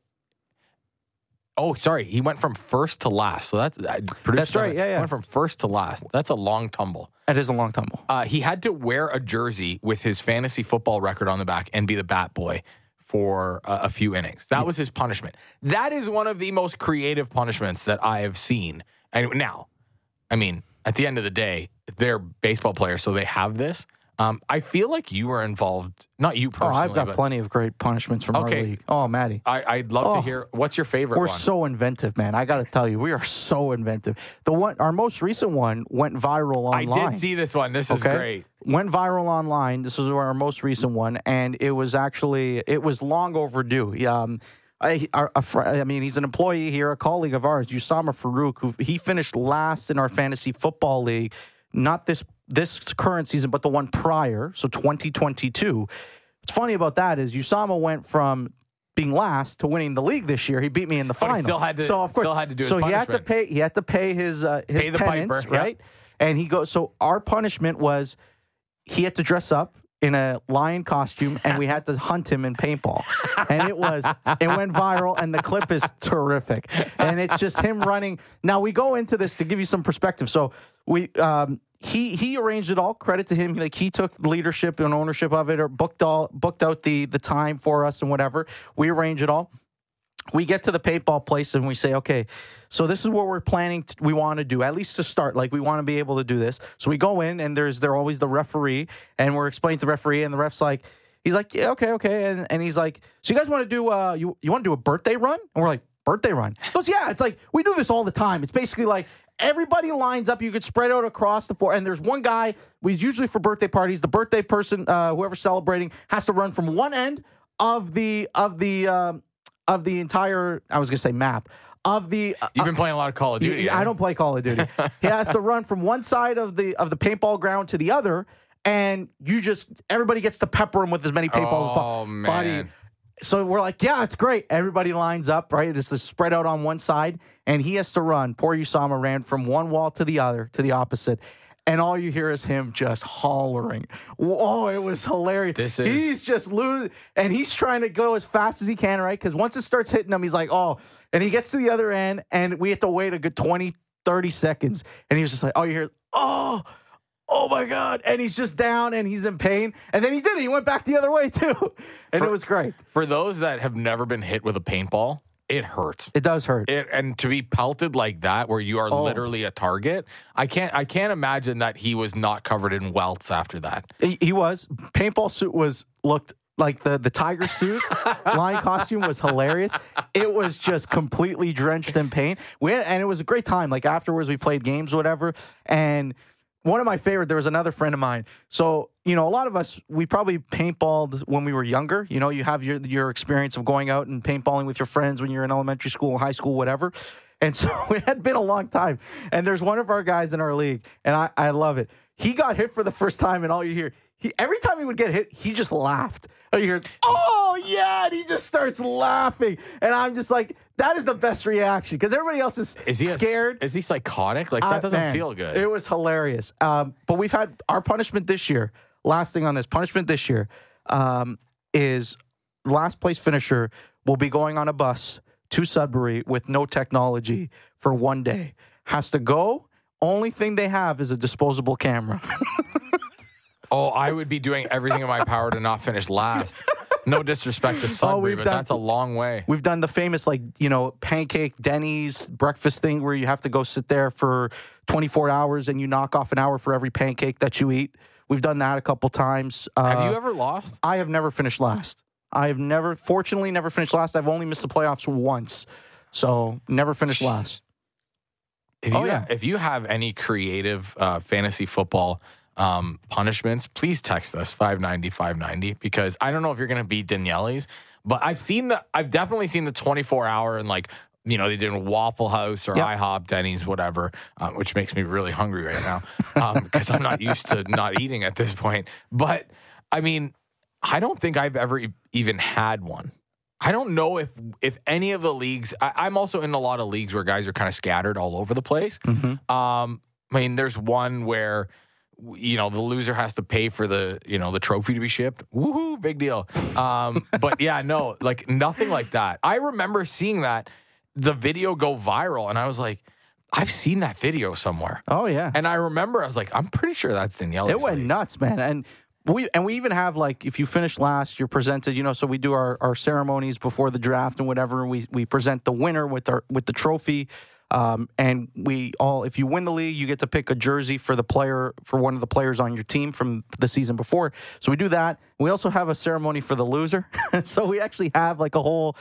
Oh, sorry. He went from first to last. So that's uh, That's right, yeah, yeah. Went from first to last. That's a long tumble. That is a long tumble. Uh, he had to wear a jersey with his fantasy football record on the back and be the bat boy for a, a few innings. That was his punishment. That is one of the most creative punishments that I have seen. And now, I mean, at the end of the day, they're baseball players, so they have this. Um, I feel like you were involved, not you personally. Oh. I've got but plenty of great punishments from Okay. our league. Oh, Maddie. I, I'd love to Oh. hear what's your favorite We're one. so inventive, man. I got to tell you, we are so inventive. The one, our most recent one went viral online. I did see this one. This is okay? great. Went viral online. This is our most recent one, and it was actually it was long overdue. Um, I, our, a fr- I mean, he's an employee here, a colleague of ours, Usama Farouk, who he finished last in our fantasy football league, not this this current season, but the one prior, so 2022. What's funny about that is Usama went from being last to winning the league this year. He beat me in the final. still had to- so of course, still had to do his so he had to pay. He had to pay his uh, his Pay penance, piper, yep. right? And he goes. So our punishment was he had to dress up in a lion costume and we had to hunt him in paintball. And it was it went viral and the clip is terrific. And it's just him running. Now we go into this to give you some perspective. So we um he he arranged it all. Credit to him. Like he took leadership and ownership of it or booked all booked out the the time for us and whatever. We arrange it all we get to the paintball place and we say, okay, so this is what we're planning. To, we want to do at least to start. Like we want to be able to do this. So we go in and there's they're always the referee and we're explaining to the referee and the ref's like, he's like, yeah, okay, okay, and, and he's like, so you guys want to do uh you you want to do a birthday run? And we're like, birthday run? He goes, yeah. It's like we do this all the time. It's basically like. Everybody lines up. You could spread out across the floor, and there's one guy. We usually for birthday parties. The birthday person, uh, whoever's celebrating, has to run from one end of the of the um, of the entire I was gonna say map of the uh, You've been playing a lot of Call of Duty. I don't play Call of Duty. he has to run from one side of the of the paintball ground to the other, and you just everybody gets to pepper him with as many paintballs as Oh, possible. man. So we're like, yeah, it's great. Everybody lines up, right? This is spread out on one side, and he has to run. Poor Usama ran from one wall to the other, to the opposite. And all you hear is him just hollering. Oh, it was hilarious. This is- he's just losing, and he's trying to go as fast as he can, right? Because once it starts hitting him, he's like, oh, and he gets to the other end, and we have to wait a good 20, 30 seconds. And he was just like, oh, you hear, oh, oh my God. And he's just down and he's in pain. And then he did it. He went back the other way too. And For- it was great. For those that have never been hit with a paintball, it hurts. It does hurt. It, and to be pelted like that, where you are Oh. literally a target, I can't. I can't imagine that he was not covered in welts after that. He, he was. Paintball suit was looked like the the tiger suit line costume was hilarious. It was just completely drenched in paint. We had, and it was a great time. Like afterwards, we played games, whatever, and. One of my favorite. There was another friend of mine. So you know, a lot of us we probably paintballed when we were younger. You know, you have your your experience of going out and paintballing with your friends when you're in elementary school, high school, whatever. And so it had been a long time. And there's one of our guys in our league, and I, I love it. He got hit for the first time, and all you hear, he every time he would get hit, he just laughed. And hear, oh yeah, and he just starts laughing. And I'm just like, that is the best reaction because everybody else is, Is he a- scared. is he psychotic? Like that Uh, doesn't man, feel good. It was hilarious. Um, but we've had our punishment this year. Last thing on this punishment this year um, is last place finisher will be going on a bus to Sudbury with no technology for one day. Has to go. Only thing they have is a disposable camera. oh, I would be doing everything in my power to not finish last. No disrespect to Sudbury, Oh, but done- that's a long way. We've done the famous like you know pancake Denny's breakfast thing where you have to go sit there for 24 hours and you knock off an hour for every pancake that you eat. We've done that a couple times. Uh, Have you ever lost? I have never finished last. I have never, fortunately, never finished last. I've only missed the playoffs once, so never finished last. If you, Oh, yeah. if you have any creative uh, fantasy football um, punishments, please text us 590 590 because I don't know if you're going to beat Daniele's, but I've seen the, I've definitely seen the 24 hour and like, you know, they did in Waffle House or Yep. IHOP, Denny's, whatever, uh, which makes me really hungry right now because I'm not used to not eating at this point. But I mean, I don't think I've ever e- even had one. I don't know if if any of the leagues. I, I'm also in a lot of leagues where guys are kind of scattered all over the place. Mm-hmm. Um, I mean, there's one where you know the loser has to pay for the you know the trophy to be shipped. Woohoo, big deal. Um, but yeah, no, like nothing like that. I remember seeing that the video go viral, and I was like, I've seen that video somewhere. Oh yeah, And I remember I was like, I'm pretty sure that's Daniele. it went nuts, man. And we and we even have like if you finish last, you're presented. You know, so we do our, our ceremonies before the draft and whatever. And we we present the winner with our with the trophy. Um, and we all, if you win the league, you get to pick a jersey for the player for one of the players on your team from the season before. So we do that. We also have a ceremony for the loser. so we actually have like a whole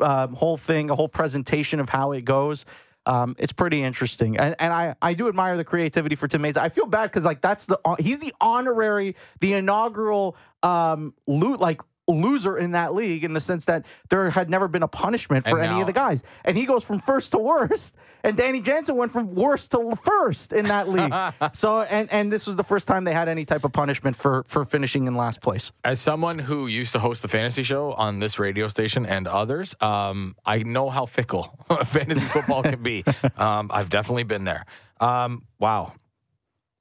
um, whole thing, a whole presentation of how it goes. Um, it's pretty interesting, and and I I do admire the creativity for Tim Mays. I feel bad because like that's the he's the honorary, the inaugural um loot like loser in that league in the sense that there had never been a punishment for any of the guys, and he goes from first to worst, and Danny Jansen went from worst to first in that league. so and and this was the first time they had any type of punishment for for finishing in last place. As someone who used to host the fantasy show on this radio station and others, um, I know how fickle fantasy football can be. Um, I've definitely been there. Um, wow.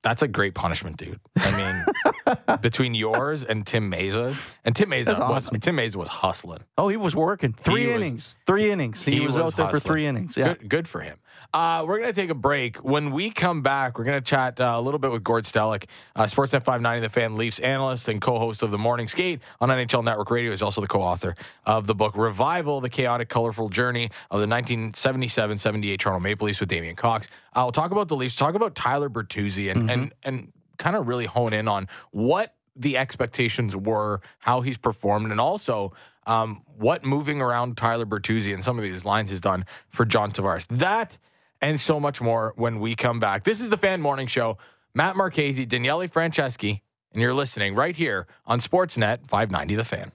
That's a great punishment, dude. I mean, between yours and Tim Mayza's, and Tim Mayza, That's was, awesome. Tim Mayza was hustling. Oh, he was working three was- innings, three innings. He, was, out there for hustling. three innings. Yeah. Good, good for him. Uh, we're going to take a break. When we come back, we're going to chat uh, a little bit with Gord Stellick, uh, Sportsnet 590, the fan Leafs analyst and co-host of the Morning Skate on NHL Network Radio. He's also the co-author of the book Revival: The Chaotic, Colorful Journey of the 1977-78 Toronto Maple Leafs with Damien Cox. Uh, we'll talk about the Leafs, talk about Tyler Bertuzzi, and and and kind of really hone in on what the expectations were, how he's performed, and also um, what moving around Tyler Bertuzzi and some of these lines has done for John Tavares. That and so much more when we come back. This is the Fan Morning Show. Matt Marchese, Daniele Franceschi, and you're listening right here on Sportsnet 590 The Fan.